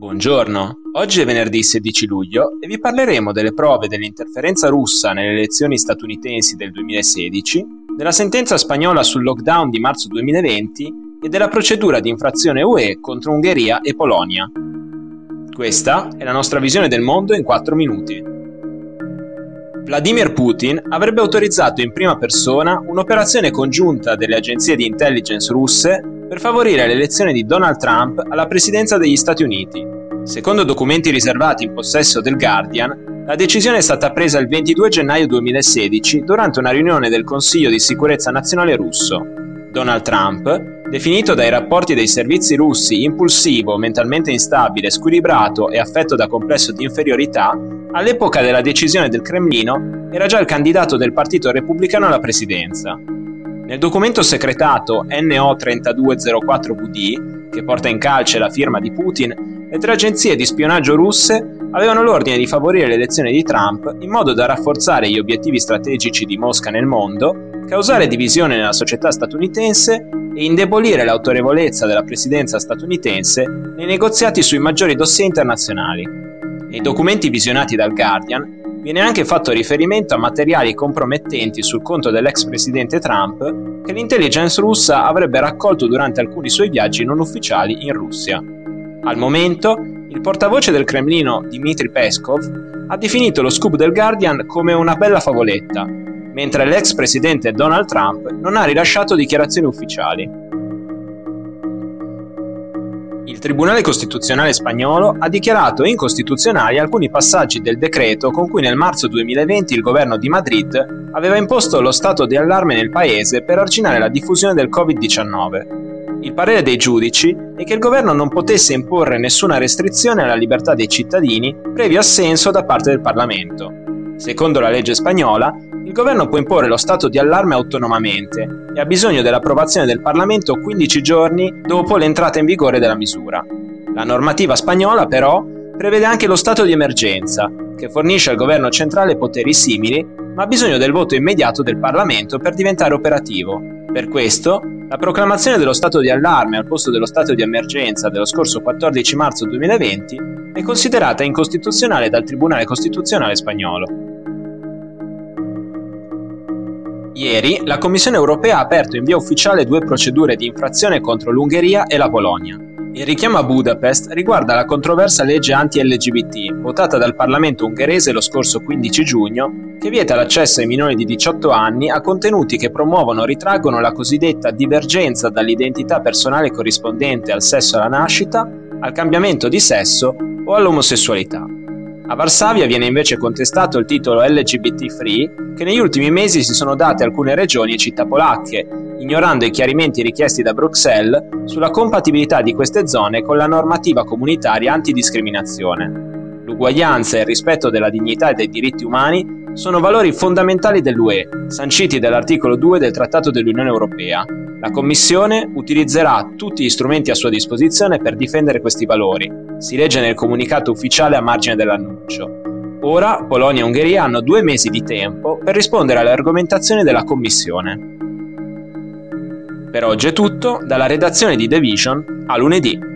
Buongiorno, oggi è venerdì 16 luglio e vi parleremo delle prove dell'interferenza russa nelle elezioni statunitensi del 2016, della sentenza spagnola sul lockdown di marzo 2020 e della procedura di infrazione UE contro Ungheria e Polonia. Questa è la nostra visione del mondo in 4 minuti. Vladimir Putin avrebbe autorizzato in prima persona un'operazione congiunta delle agenzie di intelligence russe per favorire l'elezione di Donald Trump alla presidenza degli Stati Uniti. Secondo documenti riservati in possesso del Guardian, la decisione è stata presa il 22 gennaio 2016 durante una riunione del Consiglio di sicurezza nazionale russo. Donald Trump, definito dai rapporti dei servizi russi impulsivo, mentalmente instabile, squilibrato e affetto da complesso di inferiorità, all'epoca della decisione del Cremlino era già il candidato del Partito Repubblicano alla presidenza. Nel documento segretato NO3204VD, che porta in calce la firma di Putin, le tre agenzie di spionaggio russe avevano l'ordine di favorire l'elezione di Trump in modo da rafforzare gli obiettivi strategici di Mosca nel mondo, causare divisione nella società statunitense e indebolire l'autorevolezza della presidenza statunitense nei negoziati sui maggiori dossier internazionali. Nei documenti visionati dal Guardian Viene anche fatto riferimento a materiali compromettenti sul conto dell'ex presidente Trump che l'intelligence russa avrebbe raccolto durante alcuni suoi viaggi non ufficiali in Russia. Al momento, il portavoce del Cremlino Dmitry Peskov ha definito lo scoop del Guardian come una bella favoletta, mentre l'ex presidente Donald Trump non ha rilasciato dichiarazioni ufficiali. Il Tribunale Costituzionale spagnolo ha dichiarato incostituzionali alcuni passaggi del decreto con cui nel marzo 2020 il governo di Madrid aveva imposto lo stato di allarme nel paese per arginare la diffusione del Covid-19. Il parere dei giudici è che il governo non potesse imporre nessuna restrizione alla libertà dei cittadini previo assenso da parte del Parlamento. Secondo la legge spagnola, il governo può imporre lo stato di allarme autonomamente e ha bisogno dell'approvazione del Parlamento 15 giorni dopo l'entrata in vigore della misura. La normativa spagnola, però, prevede anche lo stato di emergenza, che fornisce al governo centrale poteri simili, ma ha bisogno del voto immediato del Parlamento per diventare operativo. Per questo, la proclamazione dello stato di allarme al posto dello stato di emergenza dello scorso 14 marzo 2020 è considerata incostituzionale dal Tribunale Costituzionale spagnolo. Ieri la Commissione europea ha aperto in via ufficiale due procedure di infrazione contro l'Ungheria e la Polonia. Il richiamo a Budapest riguarda la controversa legge anti-LGBT, votata dal Parlamento ungherese lo scorso 15 giugno, che vieta l'accesso ai minori di 18 anni a contenuti che promuovono o ritraggono la cosiddetta divergenza dall'identità personale corrispondente al sesso alla nascita, al cambiamento di sesso o all'omosessualità. A Varsavia viene invece contestato il titolo LGBT Free che negli ultimi mesi si sono date alcune regioni e città polacche, ignorando i chiarimenti richiesti da Bruxelles sulla compatibilità di queste zone con la normativa comunitaria antidiscriminazione. L'uguaglianza e il rispetto della dignità e dei diritti umani sono valori fondamentali dell'UE, sanciti dall'articolo 2 del Trattato dell'Unione Europea. La Commissione utilizzerà tutti gli strumenti a sua disposizione per difendere questi valori, si legge nel comunicato ufficiale a margine dell'annuncio. Ora Polonia e Ungheria hanno due mesi di tempo per rispondere alle argomentazioni della Commissione. Per oggi è tutto, dalla redazione di The Vision a lunedì.